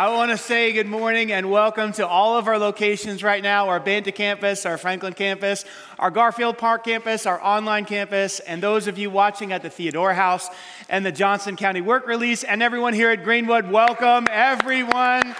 I want to say good morning and welcome to all of our locations right now our Banta campus, our Franklin campus, our Garfield Park campus, our online campus, and those of you watching at the Theodore House and the Johnson County Work Release, and everyone here at Greenwood. Welcome, everyone.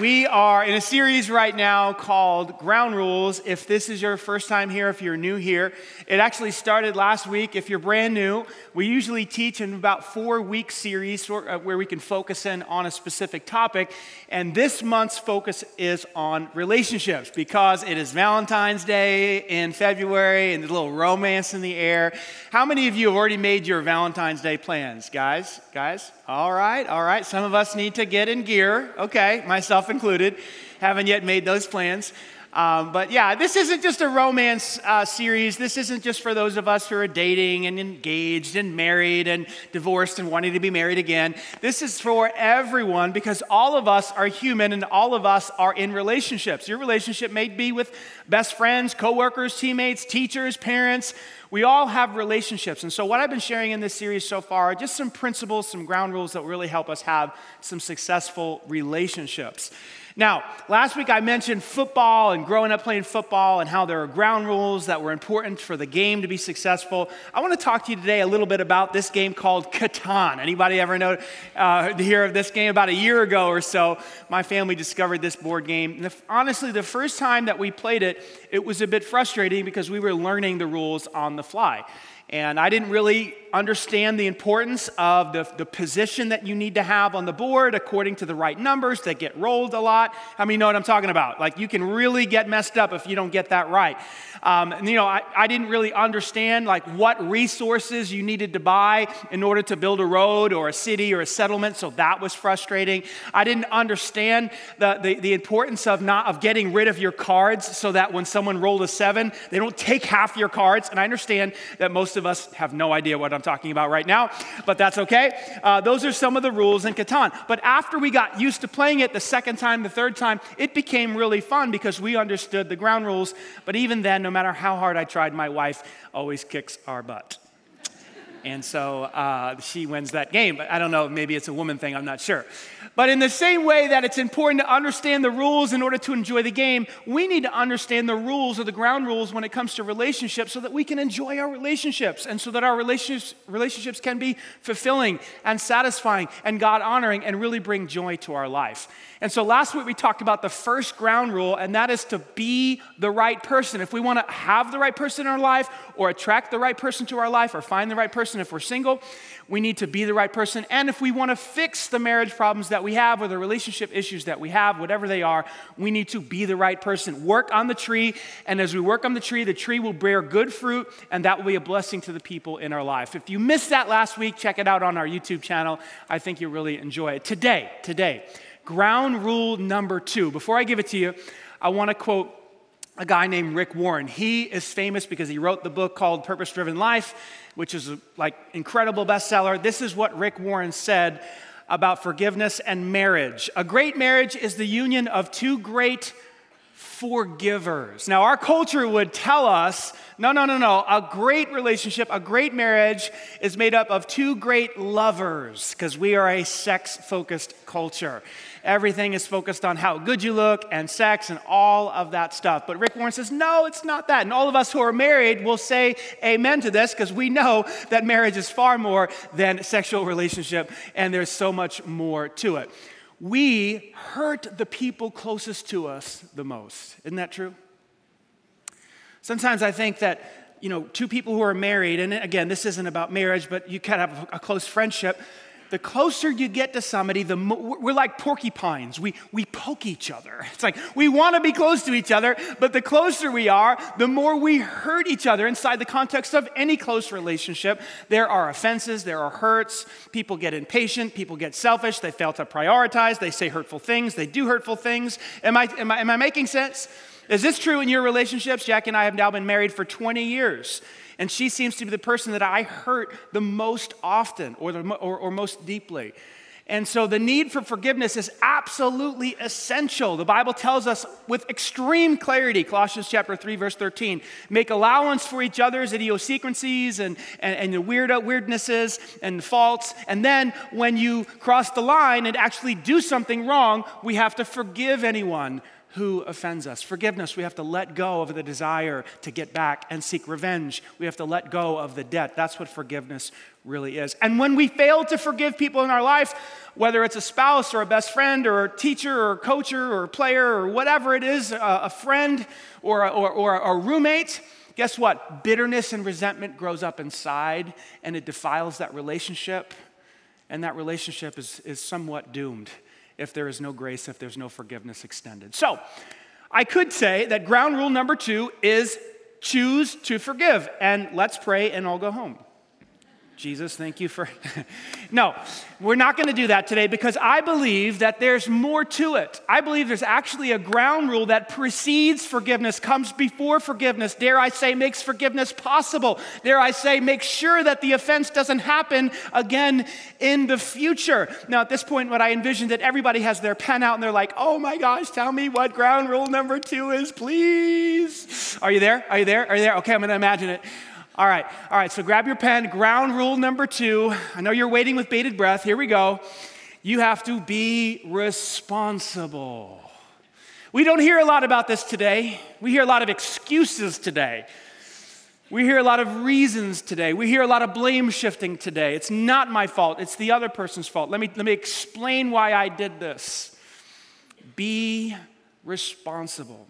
We are in a series right now called Ground Rules. If this is your first time here, if you're new here, it actually started last week. If you're brand new, we usually teach in about four week series uh, where we can focus in on a specific topic. And this month's focus is on relationships because it is Valentine's Day in February and there's a little romance in the air. How many of you have already made your Valentine's Day plans, guys? Guys? All right, all right. Some of us need to get in gear. Okay, myself included. Haven't yet made those plans. Um, but yeah, this isn't just a romance uh, series. This isn't just for those of us who are dating and engaged and married and divorced and wanting to be married again. This is for everyone because all of us are human and all of us are in relationships. Your relationship may be with best friends, coworkers, teammates, teachers, parents. We all have relationships. And so, what I've been sharing in this series so far are just some principles, some ground rules that really help us have some successful relationships. Now, last week I mentioned football and growing up playing football and how there are ground rules that were important for the game to be successful. I want to talk to you today a little bit about this game called Catan. Anybody ever know uh, hear of this game? About a year ago or so, my family discovered this board game. And honestly, the first time that we played it, it was a bit frustrating because we were learning the rules on the fly. And I didn't really understand the importance of the, the position that you need to have on the board according to the right numbers that get rolled a lot. I mean, you know what I'm talking about? Like, you can really get messed up if you don't get that right. Um, and, you know, I, I didn't really understand, like, what resources you needed to buy in order to build a road or a city or a settlement, so that was frustrating. I didn't understand the, the, the importance of not of getting rid of your cards so that when someone rolled a seven, they don't take half your cards. And I understand that most of us have no idea what I'm talking about right now, but that's okay. Uh, those are some of the rules in Catan. But after we got used to playing it the second time, the third time, it became really fun because we understood the ground rules. But even then, no matter how hard I tried, my wife always kicks our butt. And so uh, she wins that game. But I don't know, maybe it's a woman thing, I'm not sure. But in the same way that it's important to understand the rules in order to enjoy the game, we need to understand the rules or the ground rules when it comes to relationships so that we can enjoy our relationships and so that our relationships, relationships can be fulfilling and satisfying and God honoring and really bring joy to our life. And so last week we talked about the first ground rule, and that is to be the right person. If we want to have the right person in our life, or attract the right person to our life, or find the right person if we're single, we need to be the right person. And if we want to fix the marriage problems that we have, or the relationship issues that we have, whatever they are, we need to be the right person. Work on the tree, and as we work on the tree, the tree will bear good fruit, and that will be a blessing to the people in our life. If you missed that last week, check it out on our YouTube channel. I think you'll really enjoy it. Today, today, Ground rule number two. Before I give it to you, I want to quote a guy named Rick Warren. He is famous because he wrote the book called Purpose Driven Life, which is a, like incredible bestseller. This is what Rick Warren said about forgiveness and marriage. A great marriage is the union of two great forgivers. Now, our culture would tell us no, no, no, no. A great relationship, a great marriage is made up of two great lovers because we are a sex focused culture. Everything is focused on how good you look and sex and all of that stuff. But Rick Warren says, no, it's not that. And all of us who are married will say amen to this because we know that marriage is far more than sexual relationship and there's so much more to it. We hurt the people closest to us the most. Isn't that true? Sometimes I think that you know, two people who are married, and again, this isn't about marriage, but you of have a close friendship the closer you get to somebody, the more, we're like porcupines. We, we poke each other. It's like we want to be close to each other, but the closer we are, the more we hurt each other inside the context of any close relationship. There are offenses, there are hurts. People get impatient, people get selfish, they fail to prioritize, they say hurtful things, they do hurtful things. Am I, am I, am I making sense? Is this true in your relationships? Jack and I have now been married for 20 years. And she seems to be the person that I hurt the most often or, the, or, or most deeply. And so the need for forgiveness is absolutely essential. The Bible tells us with extreme clarity, Colossians chapter 3, verse 13, make allowance for each other's idiosyncrasies and, and, and the weirdo, weirdnesses and faults. And then when you cross the line and actually do something wrong, we have to forgive anyone who offends us. Forgiveness, we have to let go of the desire to get back and seek revenge. We have to let go of the debt. That's what forgiveness really is. And when we fail to forgive people in our life, whether it's a spouse or a best friend or a teacher or a coacher or a player or whatever it is, a, friend or a, or, or a roommate, guess what? Bitterness and resentment grows up inside and it defiles that relationship. And that relationship is, is somewhat doomed if there is no grace, if there's no forgiveness extended. So, I could say that ground rule number two is choose to forgive. And let's pray and I'll go home. Jesus, thank you for. no, we're not going to do that today because I believe that there's more to it. I believe there's actually a ground rule that precedes forgiveness, comes before forgiveness. Dare I say, makes forgiveness possible. Dare I say, makes sure that the offense doesn't happen again in the future. Now, at this point, what I envision that everybody has their pen out and they're like, oh my gosh, tell me what ground rule number two is, please. Are you there? Are you there? Are you there? Okay, I'm going to imagine it. All right, all right, so grab your pen. Ground rule number two. I know you're waiting with bated breath. Here we go. You have to be responsible. We don't hear a lot about this today. We hear a lot of excuses today. We hear a lot of reasons today. We hear a lot of blame shifting today. It's not my fault, it's the other person's fault. Let me, let me explain why I did this. Be responsible.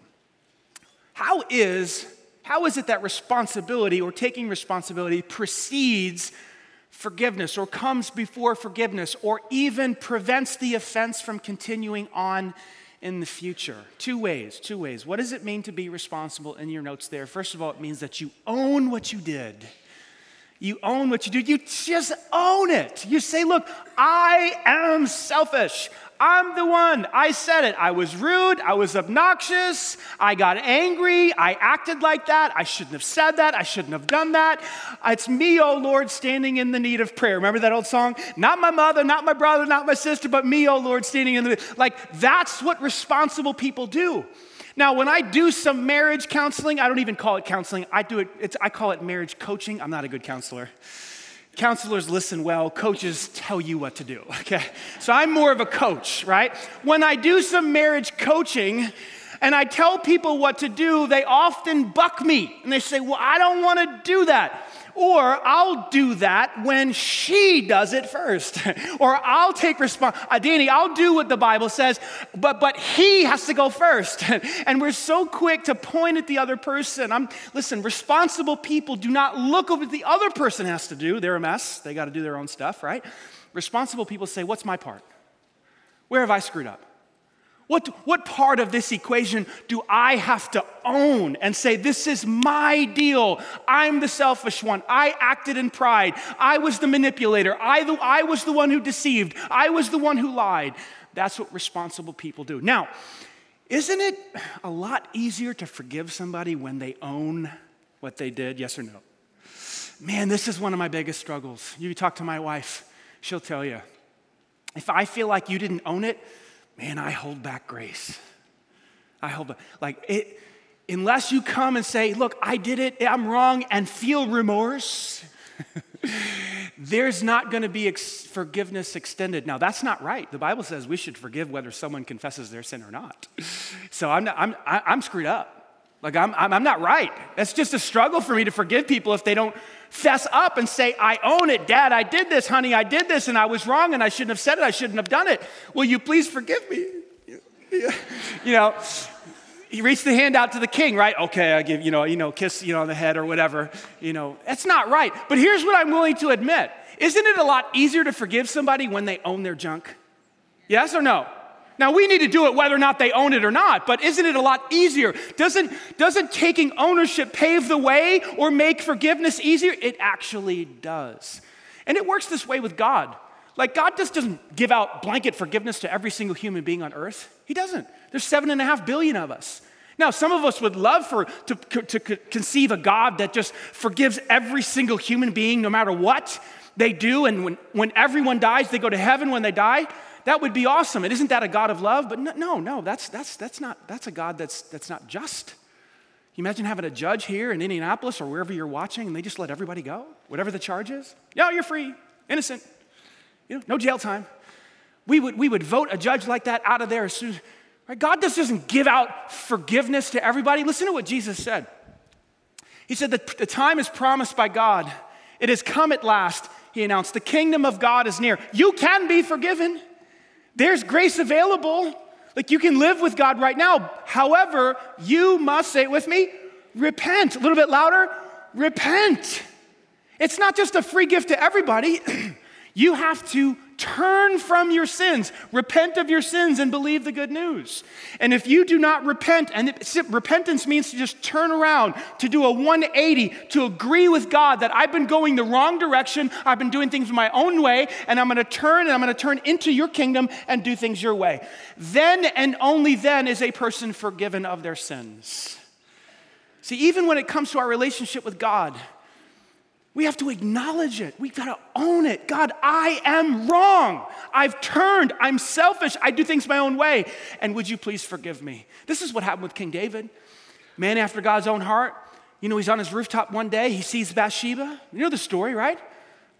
How is how is it that responsibility or taking responsibility precedes forgiveness or comes before forgiveness or even prevents the offense from continuing on in the future? Two ways, two ways. What does it mean to be responsible in your notes there? First of all, it means that you own what you did. You own what you do. You just own it. You say, Look, I am selfish. I'm the one. I said it. I was rude. I was obnoxious. I got angry. I acted like that. I shouldn't have said that. I shouldn't have done that. It's me, oh Lord, standing in the need of prayer. Remember that old song? Not my mother, not my brother, not my sister, but me, oh Lord, standing in the like that's what responsible people do. Now, when I do some marriage counseling, I don't even call it counseling. I do it, I call it marriage coaching. I'm not a good counselor counselors listen well, coaches tell you what to do, okay? So I'm more of a coach, right? When I do some marriage coaching, and I tell people what to do, they often buck me and they say, Well, I don't want to do that. Or I'll do that when she does it first. or I'll take response. Uh, Danny, I'll do what the Bible says, but, but he has to go first. and we're so quick to point at the other person. I'm, listen, responsible people do not look at what the other person has to do. They're a mess. They got to do their own stuff, right? Responsible people say, What's my part? Where have I screwed up? What, what part of this equation do I have to own and say, This is my deal? I'm the selfish one. I acted in pride. I was the manipulator. I, the, I was the one who deceived. I was the one who lied. That's what responsible people do. Now, isn't it a lot easier to forgive somebody when they own what they did? Yes or no? Man, this is one of my biggest struggles. You talk to my wife, she'll tell you. If I feel like you didn't own it, man, I hold back grace. I hold back. Like, it, unless you come and say, look, I did it, I'm wrong, and feel remorse, there's not going to be ex- forgiveness extended. Now, that's not right. The Bible says we should forgive whether someone confesses their sin or not. So I'm, not, I'm, I'm screwed up. Like, I'm, I'm not right. That's just a struggle for me to forgive people if they don't fess up and say, I own it. Dad, I did this. Honey, I did this and I was wrong and I shouldn't have said it. I shouldn't have done it. Will you please forgive me? You know, he reached the hand out to the king, right? Okay, I give, you know, you know, kiss, you know, on the head or whatever. You know, that's not right. But here's what I'm willing to admit. Isn't it a lot easier to forgive somebody when they own their junk? Yes or no? Now we need to do it whether or not they own it or not, but isn't it a lot easier? Doesn't, doesn't taking ownership pave the way or make forgiveness easier? It actually does. And it works this way with God. Like, God just doesn't give out blanket forgiveness to every single human being on earth. He doesn't. There's seven and a half billion of us. Now, some of us would love for, to, to conceive a God that just forgives every single human being no matter what they do. And when, when everyone dies, they go to heaven when they die. That would be awesome. And isn't that a God of love? But no, no, that's, that's, that's, not, that's a God that's, that's not just. You imagine having a judge here in Indianapolis or wherever you're watching and they just let everybody go, whatever the charge is? Yeah, you're free, innocent. You know, no jail time. We would, we would vote a judge like that out of there as soon as, right? God just doesn't give out forgiveness to everybody. Listen to what Jesus said. He said that the time is promised by God. It has come at last, he announced. The kingdom of God is near. You can be forgiven. There's grace available. Like you can live with God right now. However, you must say it with me repent. A little bit louder repent. It's not just a free gift to everybody. You have to turn from your sins, repent of your sins, and believe the good news. And if you do not repent, and it, repentance means to just turn around, to do a 180, to agree with God that I've been going the wrong direction, I've been doing things my own way, and I'm gonna turn and I'm gonna turn into your kingdom and do things your way. Then and only then is a person forgiven of their sins. See, even when it comes to our relationship with God, we have to acknowledge it. We've got to own it. God, I am wrong. I've turned. I'm selfish. I do things my own way. And would you please forgive me? This is what happened with King David. Man after God's own heart. You know, he's on his rooftop one day. He sees Bathsheba. You know the story, right?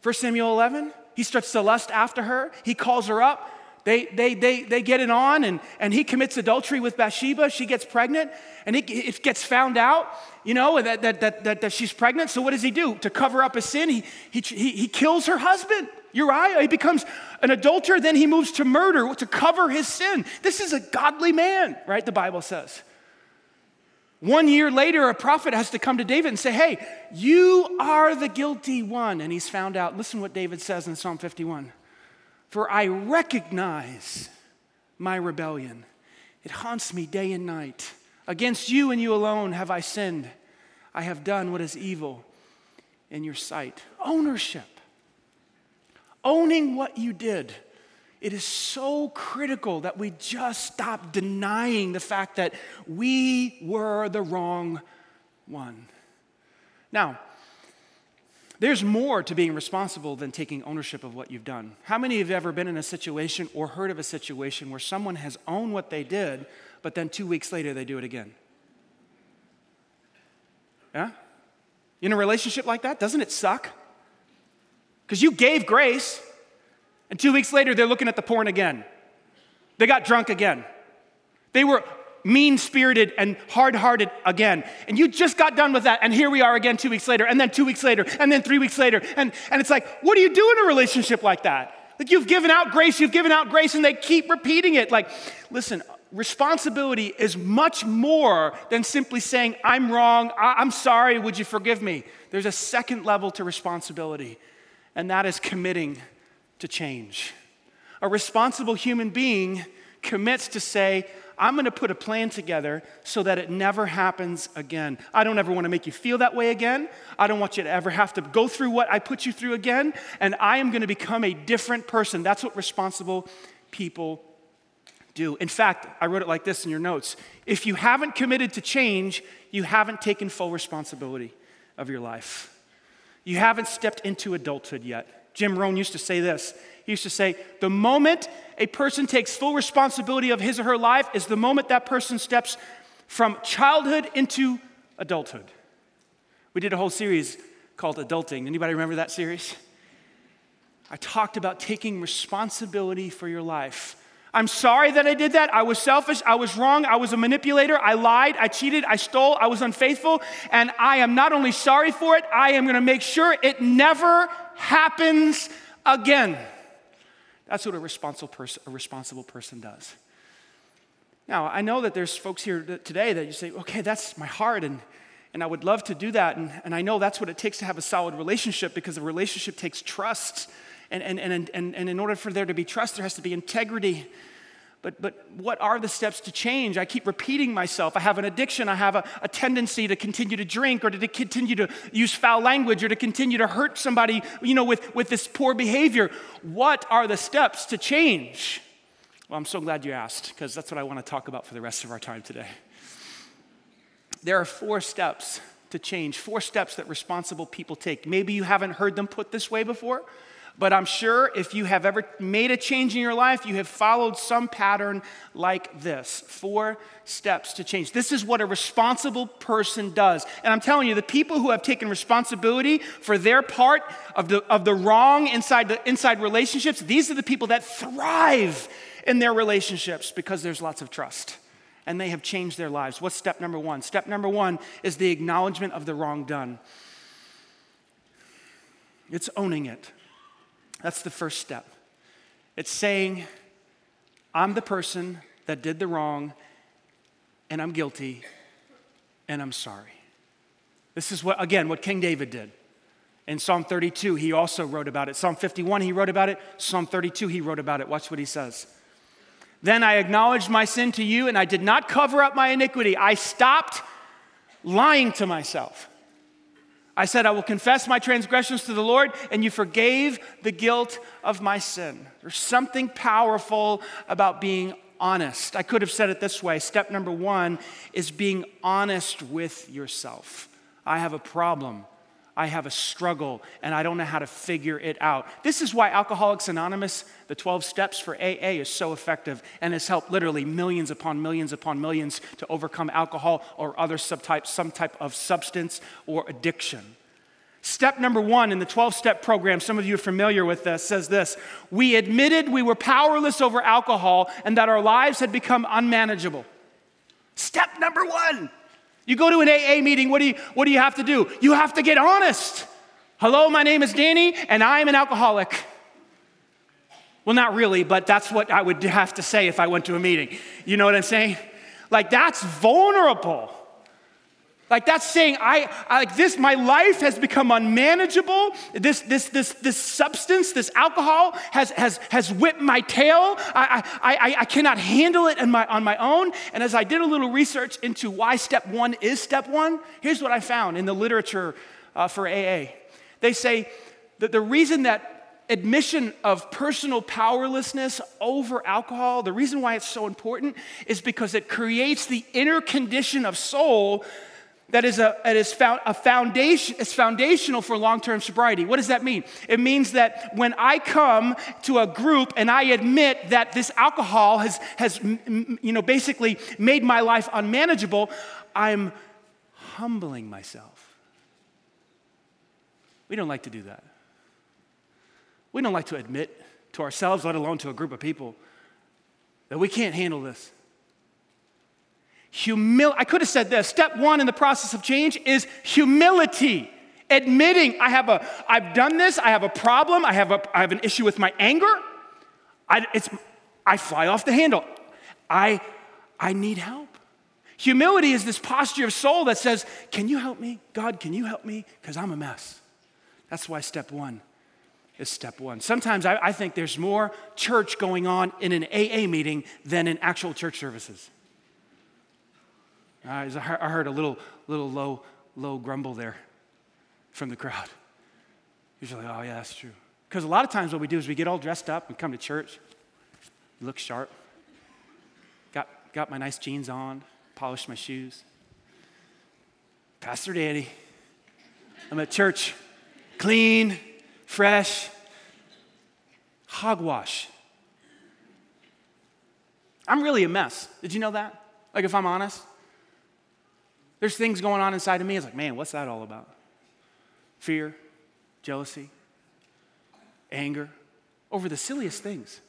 1 Samuel 11. He starts to lust after her. He calls her up. They, they, they, they get it on, and, and he commits adultery with Bathsheba. She gets pregnant, and it, gets found out, you know, that, that, that, that, that she's pregnant. So what does he do? To cover up his sin, he, he, he, he kills her husband. Uriah, he becomes an adulterer, then he moves to murder to cover his sin. This is a godly man, right? The Bible says. One year later, a prophet has to come to David and say, Hey, you are the guilty one. And he's found out. Listen what David says in Psalm 51 for I recognize my rebellion. It haunts me day and night. Against you and you alone have I sinned. I have done what is evil in your sight. Ownership. Owning what you did. It is so critical that we just stop denying the fact that we were the wrong one. Now, there's more to being responsible than taking ownership of what you've done. How many of you have ever been in a situation or heard of a situation where someone has owned what they did, but then two weeks later they do it again? Yeah? In a relationship like that, doesn't it suck? Because you gave grace, and two weeks later they're looking at the porn again. They got drunk again. They were mean spirited and hard hearted again. And you just got done with that, and here we are again two weeks later, and then two weeks later, and then three weeks later. And, and it's like, what do you do in a relationship like that? Like you've given out grace, you've given out grace, and they keep repeating it. Like, listen, responsibility is much more than simply saying, I'm wrong, I- am sorry, would you forgive me? There's a second level to responsibility, and that is committing to change. A responsible human being commits to say, I'm going to put a plan together so that it never happens again. I don't ever want to make you feel that way again. I don't want you to ever have to go through what I put you through again. And I am going to become a different person. That's what responsible people do. In fact, I wrote it like this in your notes if you haven't committed to change, you haven't taken full responsibility of your life. You haven't stepped into adulthood yet. Jim Rohn used to say this he used to say, the moment a person takes full responsibility of his or her life is the moment that person steps from childhood into adulthood. We did a whole series called Adulting. Anybody remember that series? I talked about taking responsibility for your life. I'm sorry that I did that. I was selfish. I was wrong. I was a manipulator. I lied. I cheated. I stole. I was unfaithful. And I am not only sorry for it, I am going to make sure it never happens again. That's what a responsible person, a responsible person does. Now, I know that there's folks here today that you say, okay, that's my heart, and, and I would love to do that. And, and I know that's what it takes to have a solid relationship because a relationship takes trust. And, and, and, and, and in order for there to be trust, there has to be integrity. But, but what are the steps to change? I keep repeating myself. I have an addiction. I have a, a tendency to continue to drink or to continue to use foul language or to continue to hurt somebody, you know, with, with this poor behavior. What are the steps to change? Well, I'm so glad you asked because that's what I want to talk about for the rest of our time today. There are four steps to change, four steps that responsible people take. Maybe you haven't heard them put this way before, but I'm sure if you have ever made a change in your life, you have followed some pattern like this four steps to change. This is what a responsible person does. And I'm telling you, the people who have taken responsibility for their part of the, of the wrong inside, the, inside relationships, these are the people that thrive in their relationships because there's lots of trust and they have changed their lives. What's step number one? Step number one is the acknowledgement of the wrong done. It's owning it. That's the first step. It's saying, I'm the person that did the wrong, and I'm guilty, and I'm sorry. This is what, again, what King David did. In Psalm 32, he also wrote about it. Psalm 51, he wrote about it. Psalm 32, he wrote about it. Watch what he says. Then I acknowledged my sin to you, and I did not cover up my iniquity. I stopped lying to myself. I said, I will confess my transgressions to the Lord, and you forgave the guilt of my sin. There's something powerful about being honest. I could have said it this way step number one is being honest with yourself. I have a problem. I have a struggle and I don't know how to figure it out. This is why Alcoholics Anonymous, the 12 steps for AA, is so effective and has helped literally millions upon millions upon millions to overcome alcohol or other subtypes, some type of substance or addiction. Step number one in the 12 step program, some of you are familiar with this, says this We admitted we were powerless over alcohol and that our lives had become unmanageable. Step number one you go to an AA meeting, what do you, what do you have to do? You have to get honest. Hello, my name is Danny, and I'm an alcoholic. Well, not really, but that's what I would have to say if I went to a meeting. You know what I'm saying? Like, that's vulnerable. Like that's saying, I, I, like this, my life has become unmanageable. This, this, this, this substance, this alcohol has, has, has whipped my tail. I, I, I, cannot handle it on my, on my own. And as I did a little research into why step one is step one, here's what I found in the literature uh, for AA. They say that the reason that admission of personal powerlessness over alcohol, the reason why it's so important is because it creates the inner condition of soul that is a, that is found, a foundation, it's foundational for long-term sobriety. What does that mean? It means that when I come to a group and I admit that this alcohol has, has you know, basically made my life unmanageable, I'm humbling myself. We don't like to do that. We don't like to admit to ourselves, let alone to a group of people, that we can't handle this. Humil- I could have said this. Step one in the process of change is humility. Admitting I have a, I've done this, I have a problem, I have, a, I have an issue with my anger. I, it's, I fly off the handle. I, I need help. Humility is this posture of soul that says, Can you help me? God, can you help me? Because I'm a mess. That's why step one is step one. Sometimes I, I think there's more church going on in an AA meeting than in actual church services. Uh, I heard a little, little low, low grumble there from the crowd. Usually, oh, yeah, that's true. Because a lot of times what we do is we get all dressed up and come to church, look sharp, got, got my nice jeans on, polished my shoes. Pastor Danny, I'm at church, clean, fresh, hogwash. I'm really a mess. Did you know that? Like, if I'm honest, there's things going on inside of me. It's like, man, what's that all about? Fear, jealousy, anger, over the silliest things.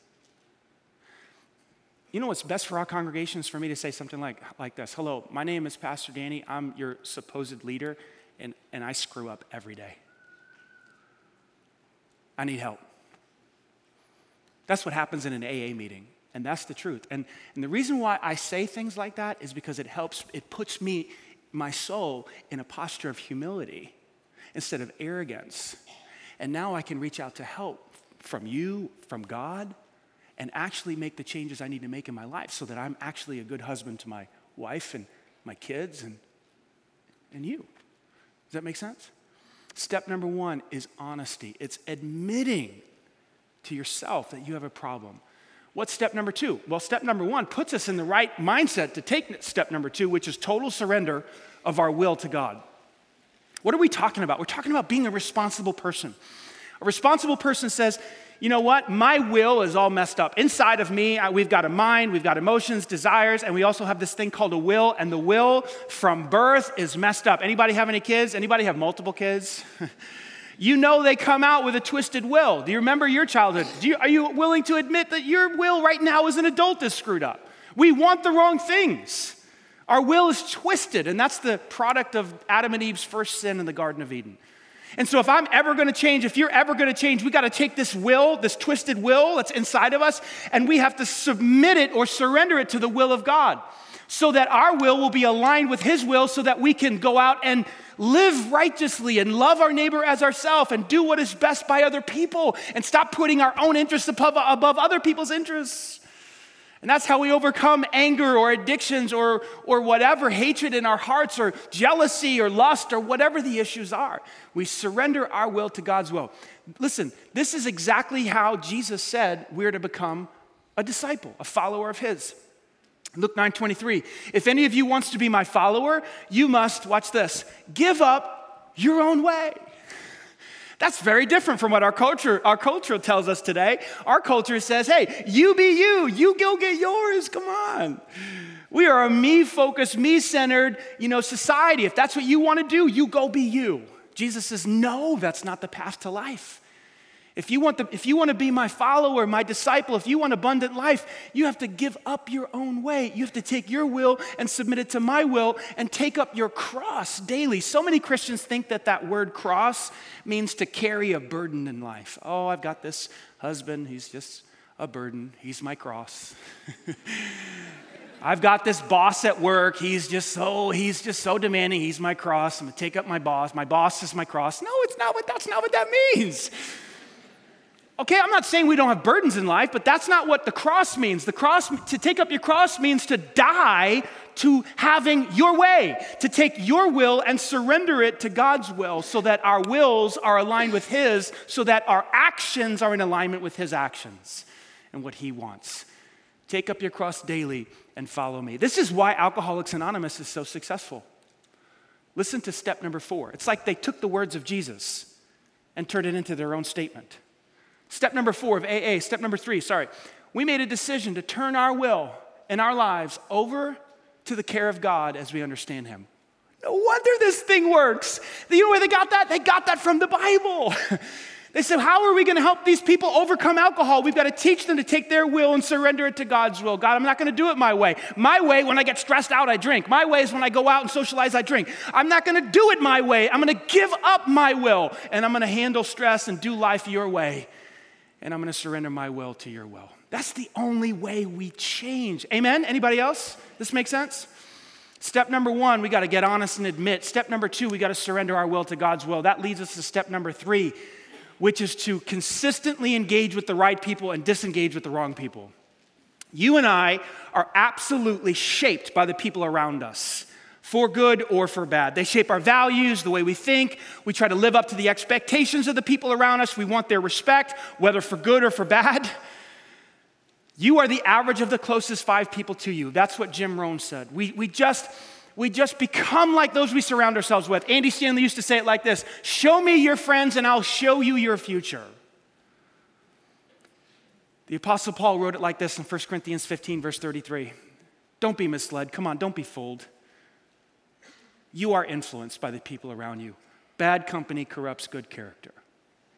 You know what's best for our congregations for me to say something like, like this Hello, my name is Pastor Danny. I'm your supposed leader, and, and I screw up every day. I need help. That's what happens in an AA meeting. And that's the truth. And, and the reason why I say things like that is because it helps, it puts me, my soul, in a posture of humility instead of arrogance. And now I can reach out to help from you, from God, and actually make the changes I need to make in my life so that I'm actually a good husband to my wife and my kids and, and you. Does that make sense? Step number one is honesty. It's admitting to yourself that you have a problem. What's step number two? Well, step number one puts us in the right mindset to take step number two, which is total surrender of our will to God. What are we talking about? We're talking about being a responsible person. A responsible person says, you know what? My will is all messed up. Inside of me, we've got a mind, we've got emotions, desires, and we also have this thing called a will, and the will from birth is messed up. Anybody have any kids? Anybody have multiple kids? you know they come out with a twisted will. Do you remember your childhood? You, are you willing to admit that your will right now as an adult is screwed up? We want the wrong things. Our will is twisted, and that's the product of Adam and Eve's first sin in the Garden of Eden. And so, if I'm ever gonna change, if you're ever gonna change, we gotta take this will, this twisted will that's inside of us, and we have to submit it or surrender it to the will of God so that our will will be aligned with His will so that we can go out and live righteously and love our neighbor as ourselves and do what is best by other people and stop putting our own interests above, above other people's interests. And that's how we overcome anger or addictions or, or whatever, hatred in our hearts or jealousy or lust or whatever the issues are. We surrender our will to God's will. Listen, this is exactly how Jesus said we're to become a disciple, a follower of His. Luke 9 23. If any of you wants to be my follower, you must, watch this, give up your own way. That's very different from what our culture, our culture tells us today. Our culture says, hey, you be you, you go get yours, come on. We are a me focused, me centered, you know, society. If that's what you want to do, you go be you. Jesus says, no, that's not the path to life. If you, want the, if you want to be my follower, my disciple, if you want abundant life, you have to give up your own way. You have to take your will and submit it to my will and take up your cross daily. So many Christians think that that word cross means to carry a burden in life. Oh, I've got this husband, he's just a burden, he's my cross. I've got this boss at work. He's just so he's just so demanding. He's my cross. I'm gonna take up my boss. My boss is my cross. No, it's not what that's not what that means. Okay, I'm not saying we don't have burdens in life, but that's not what the cross means. The cross, to take up your cross means to die to having your way, to take your will and surrender it to God's will so that our wills are aligned with His, so that our actions are in alignment with His actions and what He wants. Take up your cross daily and follow me. This is why Alcoholics Anonymous is so successful. Listen to step number four. It's like they took the words of Jesus and turned it into their own statement. Step number four of AA, step number three, sorry. We made a decision to turn our will and our lives over to the care of God as we understand Him. No wonder this thing works. You know where they got that? They got that from the Bible. they said, How are we going to help these people overcome alcohol? We've got to teach them to take their will and surrender it to God's will. God, I'm not going to do it my way. My way, when I get stressed out, I drink. My way is when I go out and socialize, I drink. I'm not going to do it my way. I'm going to give up my will and I'm going to handle stress and do life your way and I'm going to surrender my will to your will. That's the only way we change. Amen? Anybody else? This makes sense? Step number one, we got to get honest and admit. Step number two, we got to surrender our will to God's will. That leads us to step number three, which is to consistently engage with the right people and disengage with the wrong people. You and I are absolutely shaped by the people around us for good or for bad. They shape our values, the way we think. We try to live up to the expectations of the people around us. We want their respect, whether for good or for bad. You are the average of the closest five people to you. That's what Jim Rohn said. We, we, just, we just become like those we surround ourselves with. Andy Stanley used to say it like this Show me your friends, and I'll show you your future. The Apostle Paul wrote it like this in 1 Corinthians 15, verse 33. Don't be misled. Come on, don't be fooled you are influenced by the people around you. Bad company corrupts good character.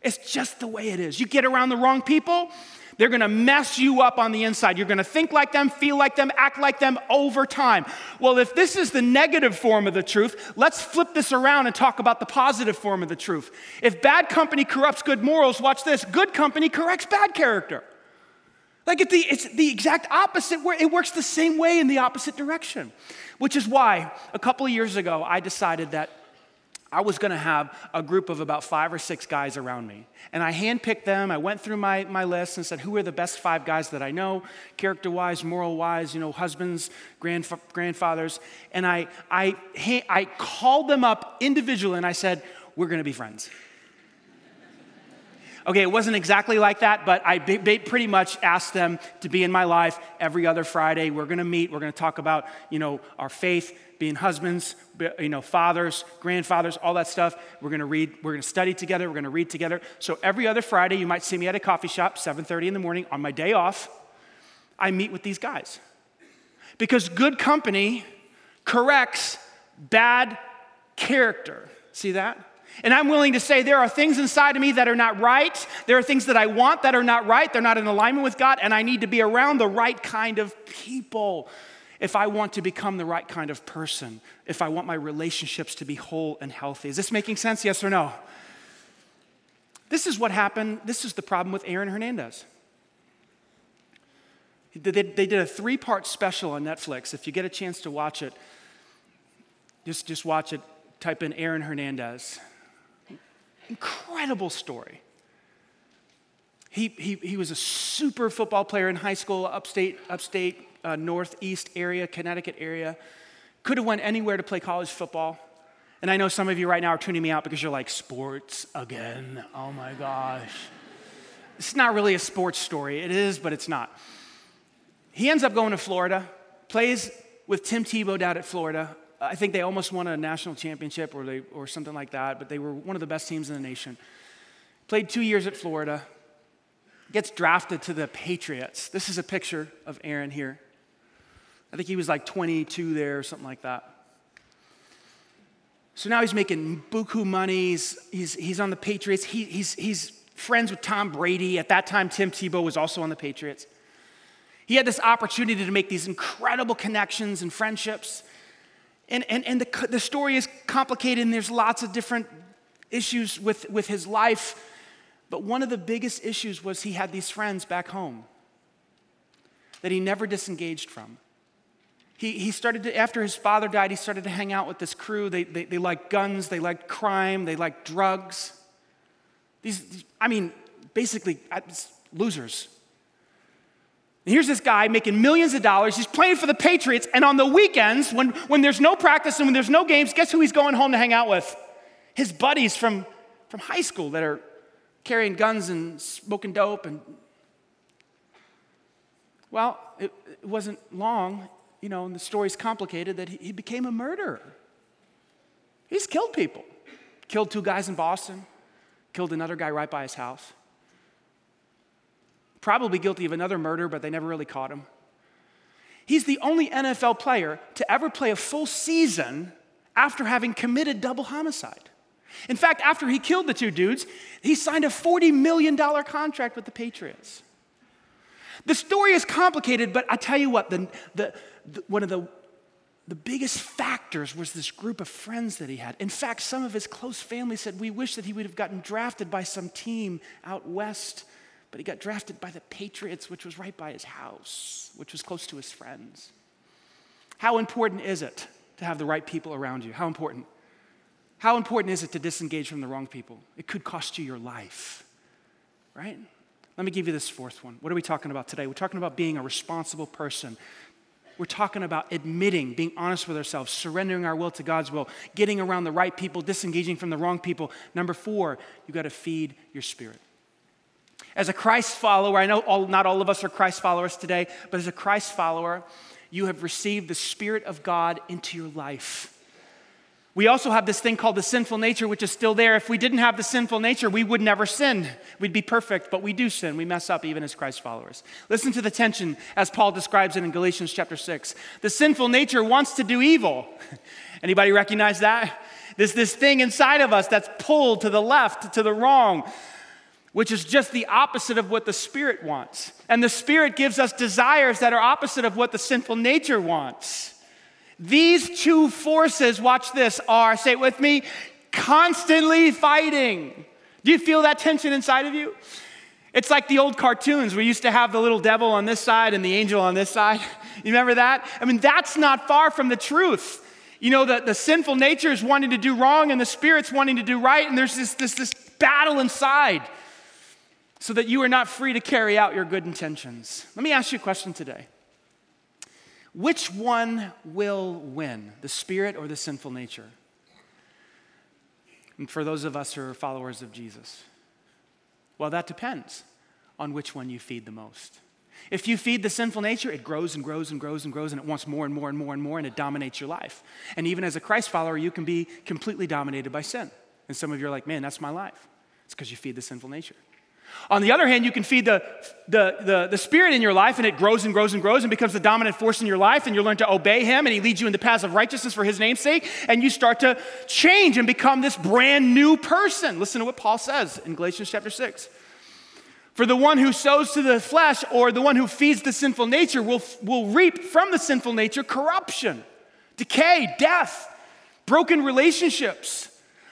It's just the way it is. You get around the wrong people, they're gonna mess you up on the inside. You're gonna think like them, feel like them, act like them over time. Well, if this is the negative form of the truth, let's flip this around and talk about the positive form of the truth. If bad company corrupts good morals, watch this good company corrects bad character. Like it's the, it's the exact opposite, it works the same way in the opposite direction. Which is why a couple of years ago, I decided that I was gonna have a group of about five or six guys around me. And I handpicked them. I went through my, my list and said, who are the best five guys that I know, character wise, moral wise, you know, husbands, grandf- grandfathers. And I, I, I called them up individually and I said, we're gonna be friends. Okay, it wasn't exactly like that, but I pretty much asked them to be in my life every other Friday. We're going to meet. We're going to talk about, you know, our faith, being husbands, you know, fathers, grandfathers, all that stuff. We're going to read. We're going to study together. We're going to read together. So every other Friday, you might see me at a coffee shop, 7:30 in the morning on my day off. I meet with these guys because good company corrects bad character. See that? And I'm willing to say there are things inside of me that are not right. There are things that I want that are not right. They're not in alignment with God. And I need to be around the right kind of people if I want to become the right kind of person, if I want my relationships to be whole and healthy. Is this making sense? Yes or no? This is what happened. This is the problem with Aaron Hernandez. They, did a three part special on Netflix. If you get a chance to watch it, just, just watch it. Type in Aaron Hernandez. Incredible story. He, he, he was a super football player in high school, upstate, upstate, uh, northeast area, Connecticut area. Could have went anywhere to play college football. And I know some of you right now are tuning me out because you're like, sports again? Oh my gosh. It's not really a sports story. It is, but it's not. He ends up going to Florida, plays with Tim Tebow down at Florida, I think they almost won a national championship or, they, or something like that, but they were one of the best teams in the nation. Played two years at Florida, gets drafted to the Patriots. This is a picture of Aaron here. I think he was like 22 there or something like that. So now he's making buku money. He's, he's, he's on the Patriots. He, he's, he's friends with Tom Brady. At that time, Tim Tebow was also on the Patriots. He had this opportunity to make these incredible connections and friendships. And, and, and the, the story is complicated, and there's lots of different issues with, with his life. But one of the biggest issues was he had these friends back home that he never disengaged from. He, he started to, after his father died, he started to hang out with this crew. They, they, they liked guns, they liked crime, they liked drugs. These, I mean, basically, losers. Here's this guy making millions of dollars. He's playing for the Patriots. And on the weekends, when, when there's no practice and when there's no games, guess who he's going home to hang out with? His buddies from, from high school that are carrying guns and smoking dope. And well, it, it wasn't long, you know, and the story's complicated that he, he became a murderer. He's killed people. Killed two guys in Boston, killed another guy right by his house probably guilty of another murder, but they never really caught him. He's the only NFL player to ever play a full season after having committed double homicide. In fact, after he killed the two dudes, he signed a $40 million contract with the Patriots. The story is complicated, but I tell you what, the, the, the, one of the, the biggest factors was this group of friends that he had. In fact, some of his close family said, We wish that he would have gotten drafted by some team out west but he got drafted by the Patriots, which was right by his house, which was close to his friends. How important is it to have the right people around you? How important? How important is it to disengage from the wrong people? It could cost you your life, right? Let me give you this fourth one. What are we talking about today? We're talking about being a responsible person. We're talking about admitting, being honest with ourselves, surrendering our will to God's will, getting around the right people, disengaging from the wrong people. Number four, you got to feed your spirit. As a Christ follower, I know all, not all of us are Christ followers today, but as a Christ follower, you have received the Spirit of God into your life. We also have this thing called the sinful nature, which is still there. If we didn't have the sinful nature, we would never sin. We'd be perfect, but we do sin. We mess up even as Christ followers. Listen to the tension as Paul describes it in Galatians chapter 6. The sinful nature wants to do evil. Anybody recognize that? There's this thing inside of us that's pulled to the left, to the wrong which is just the opposite of what the Spirit wants. And the Spirit gives us desires that are opposite of what the sinful nature wants. These two forces, watch this, are, say it with me, constantly fighting. Do you feel that tension inside of you? It's like the old cartoons. We used to have the little devil on this side and the angel on this side. You remember that? I mean, that's not far from the truth. You know, the, the sinful nature is wanting to do wrong and the spirit's wanting to do right, and there's this, this, this battle inside so that you are not free to carry out your good intentions. Let me ask you a question today. Which one will win, the spirit or the sinful nature? And for those of us who are followers of Jesus, well, that depends on which one you feed the most. If you feed the sinful nature, it grows and grows and grows and grows, and it wants more and more and more and more, and it dominates your life. And even as a Christ follower, you can be completely dominated by sin. And some of you are like, man, that's my life. It's because you feed the sinful nature. On the other hand, you can feed the, the, the, the, spirit in your life, and it grows and grows and grows and becomes the dominant force in your life, and you learn to obey him, and he leads you in the paths of righteousness for his name's sake, and you start to change and become this brand new person. Listen to what Paul says in Galatians chapter 6. For the one who sows to the flesh or the one who feeds the sinful nature will, will reap from the sinful nature corruption, decay, death, broken relationships.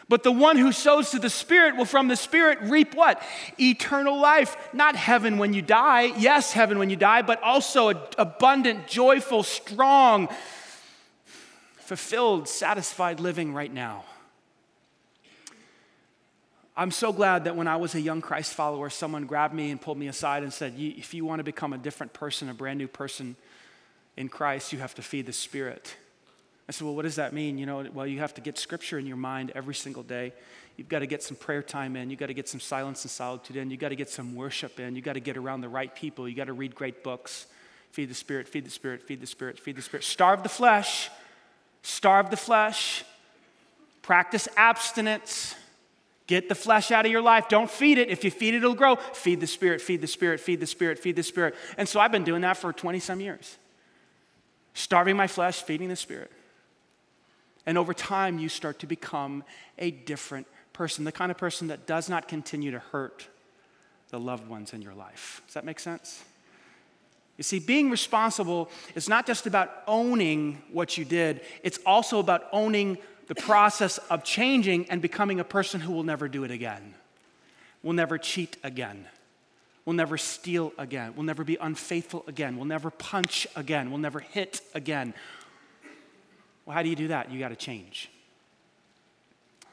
But the one who sows to the Spirit will from the Spirit reap what? Eternal life. Not heaven when you die. Yes, heaven when you die, but also abundant, joyful, strong, fulfilled, satisfied living right now. I'm so glad that when I was a young Christ follower, someone grabbed me and pulled me aside and said, If you want to become a different person, a brand new person in Christ, you have to feed the Spirit. I said, Well, what does that mean? You know, well, you have to get scripture in your mind every single day. You've got to get some prayer time in. You've got to get some silence and solitude in. You've got to get some worship in. You've got to get around the right people. You've got to read great books. Feed the Spirit, feed the Spirit, feed the Spirit, feed the Spirit. Starve the flesh. Starve the flesh. Practice abstinence. Get the flesh out of your life. Don't feed it. If you feed it, it'll grow. Feed the spirit, feed the spirit, feed the spirit, feed the spirit. And so I've been doing that for 20 some years. Starving my flesh, feeding the spirit. And over time, you start to become a different person, the kind of person that does not continue to hurt the loved ones in your life. Does that make sense? You see, being responsible is not just about owning what you did, it's also about owning the process of changing and becoming a person who will never do it again, will never cheat again, will never steal again, will never be unfaithful again, will never punch again, will never hit again. Well, how do you do that? You got to change.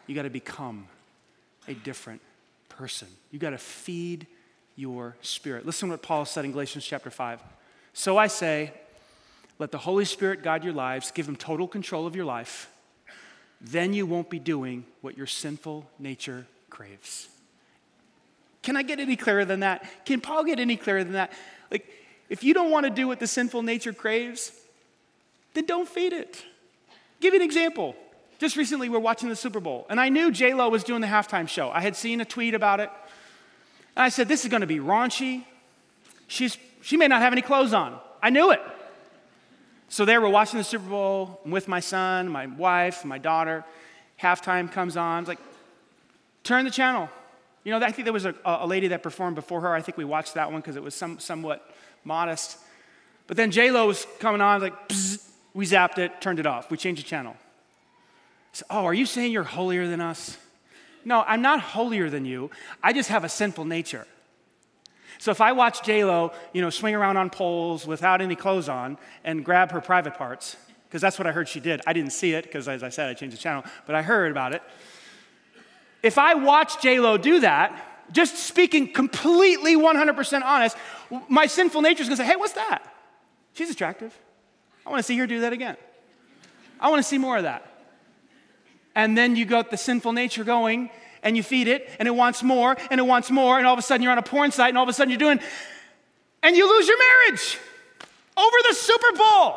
You got to become a different person. You got to feed your spirit. Listen to what Paul said in Galatians chapter 5. So I say, let the Holy Spirit guide your lives, give him total control of your life then you won't be doing what your sinful nature craves. Can I get any clearer than that? Can Paul get any clearer than that? Like, if you don't want to do what the sinful nature craves, then don't feed it. Give you an example. Just recently, we are watching the Super Bowl, and I knew J Lo was doing the halftime show. I had seen a tweet about it, and I said, "This is going to be raunchy. She's she may not have any clothes on." I knew it. So there, we're watching the Super Bowl I'm with my son, my wife, my daughter. Halftime comes on. It's like, turn the channel. You know, I think there was a, a lady that performed before her. I think we watched that one because it was some, somewhat modest. But then J Lo was coming on, like, we zapped it, turned it off. We changed the channel. So, oh, are you saying you're holier than us? No, I'm not holier than you. I just have a sinful nature. So if I watch J-Lo, you know, swing around on poles without any clothes on and grab her private parts, because that's what I heard she did. I didn't see it, because as I said, I changed the channel, but I heard about it. If I watch J-Lo do that, just speaking completely 100% honest, my sinful nature is going to say, hey, what's that? She's attractive. I want to see her do that again. I want to see more of that. And then you got the sinful nature going, and you feed it and it wants more and it wants more and all of a sudden you're on a porn site and all of a sudden you're doing and you lose your marriage over the Super Bowl.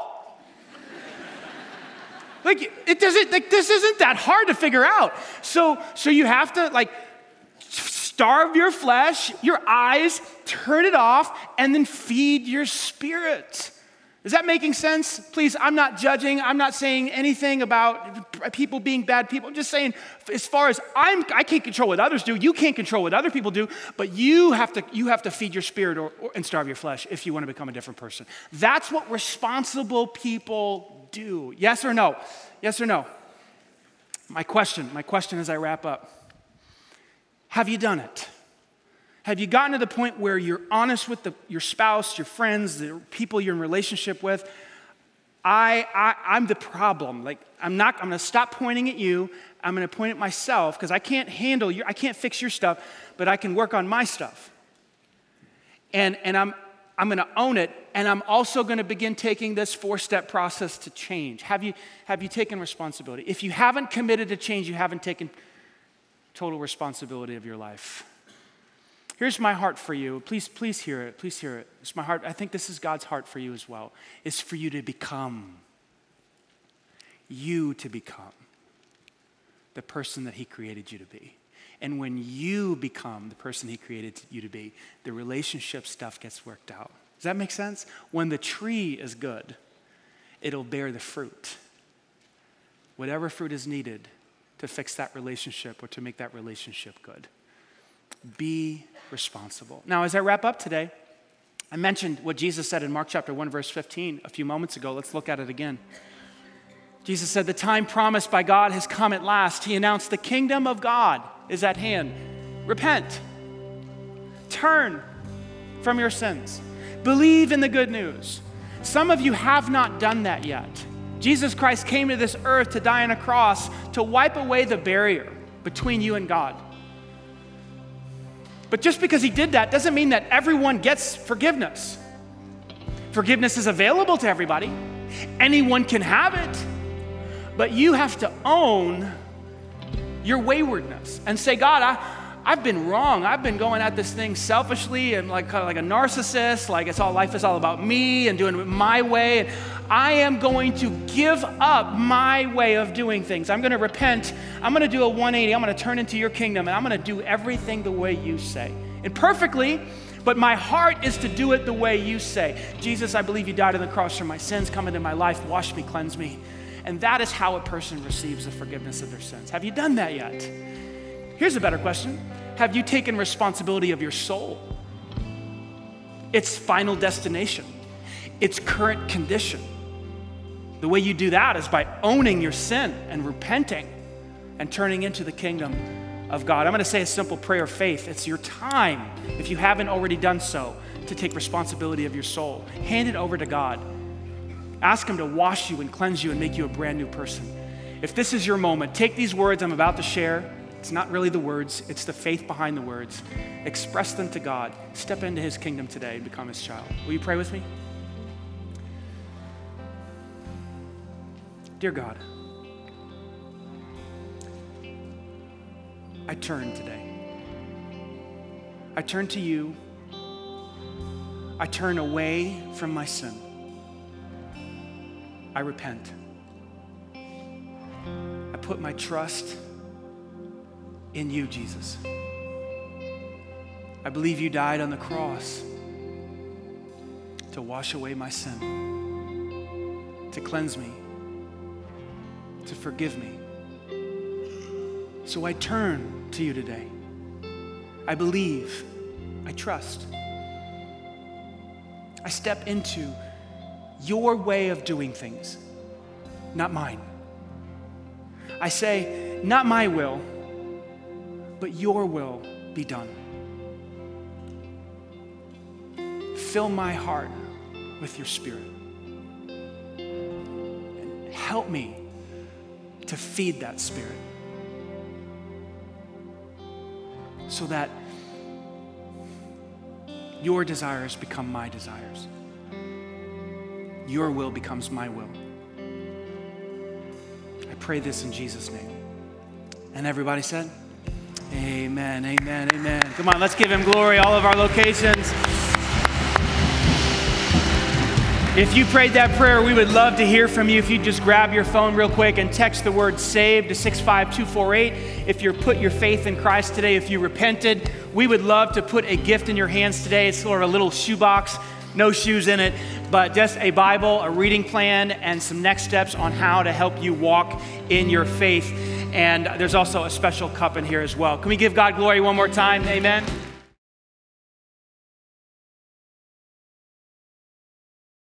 like it doesn't like this isn't that hard to figure out. So so you have to like starve your flesh, your eyes, turn it off and then feed your spirit. Is that making sense? Please, I'm not judging. I'm not saying anything about people being bad people. I'm just saying, as far as I'm, I can't control what others do. You can't control what other people do, but you have to, you have to feed your spirit or, or, and starve your flesh if you want to become a different person. That's what responsible people do. Yes or no? Yes or no? My question, my question as I wrap up Have you done it? Have you gotten to the point where you're honest with the, your spouse, your friends, the people you're in relationship with? I, I, I'm the problem. Like, I'm not, I'm gonna stop pointing at you. I'm gonna point at myself because I can't handle your, I can't fix your stuff, but I can work on my stuff. And, and I'm, I'm gonna own it, and I'm also gonna begin taking this four step process to change. Have you, have you taken responsibility? If you haven't committed to change, you haven't taken total responsibility of your life. Here's my heart for you. Please, please hear it. Please hear it. It's my heart. I think this is God's heart for you as well. It's for you to become. You to become the person that He created you to be. And when you become the person He created you to be, the relationship stuff gets worked out. Does that make sense? When the tree is good, it'll bear the fruit. Whatever fruit is needed to fix that relationship or to make that relationship good. Be responsible. Now, as I wrap up today, I mentioned what Jesus said in Mark chapter 1, verse 15 a few moments ago. Let's look at it again. Jesus said, The time promised by God has come at last. He announced, The kingdom of God is at hand. Repent, turn from your sins, believe in the good news. Some of you have not done that yet. Jesus Christ came to this earth to die on a cross to wipe away the barrier between you and God. But just because he did that doesn't mean that everyone gets forgiveness. Forgiveness is available to everybody, anyone can have it, but you have to own your waywardness and say, God, I, I've been wrong. I've been going at this thing selfishly and like, kind of like a narcissist, like it's all life is all about me and doing it my way. And I am going to give up my way of doing things. I'm going to repent. I'm going to do a 180. I'm going to turn into your kingdom and I'm going to do everything the way you say. And perfectly, but my heart is to do it the way you say. Jesus, I believe you died on the cross for my sins. Come into my life, wash me, cleanse me. And that is how a person receives the forgiveness of their sins. Have you done that yet? Here's a better question Have you taken responsibility of your soul? Its final destination, its current condition. The way you do that is by owning your sin and repenting and turning into the kingdom of God. I'm going to say a simple prayer of faith. It's your time, if you haven't already done so, to take responsibility of your soul. Hand it over to God. Ask Him to wash you and cleanse you and make you a brand new person. If this is your moment, take these words I'm about to share. It's not really the words, it's the faith behind the words. Express them to God. Step into His kingdom today and become His child. Will you pray with me? Dear God, I turn today. I turn to you. I turn away from my sin. I repent. I put my trust in you, Jesus. I believe you died on the cross to wash away my sin, to cleanse me to forgive me. So I turn to you today. I believe. I trust. I step into your way of doing things, not mine. I say, not my will, but your will be done. Fill my heart with your spirit. And help me to feed that spirit so that your desires become my desires. Your will becomes my will. I pray this in Jesus' name. And everybody said, Amen, amen, amen. Come on, let's give him glory, all of our locations. If you prayed that prayer, we would love to hear from you. If you just grab your phone real quick and text the word SAVE to 65248. If you put your faith in Christ today, if you repented, we would love to put a gift in your hands today. It's sort of a little shoebox, no shoes in it, but just a Bible, a reading plan, and some next steps on how to help you walk in your faith. And there's also a special cup in here as well. Can we give God glory one more time? Amen.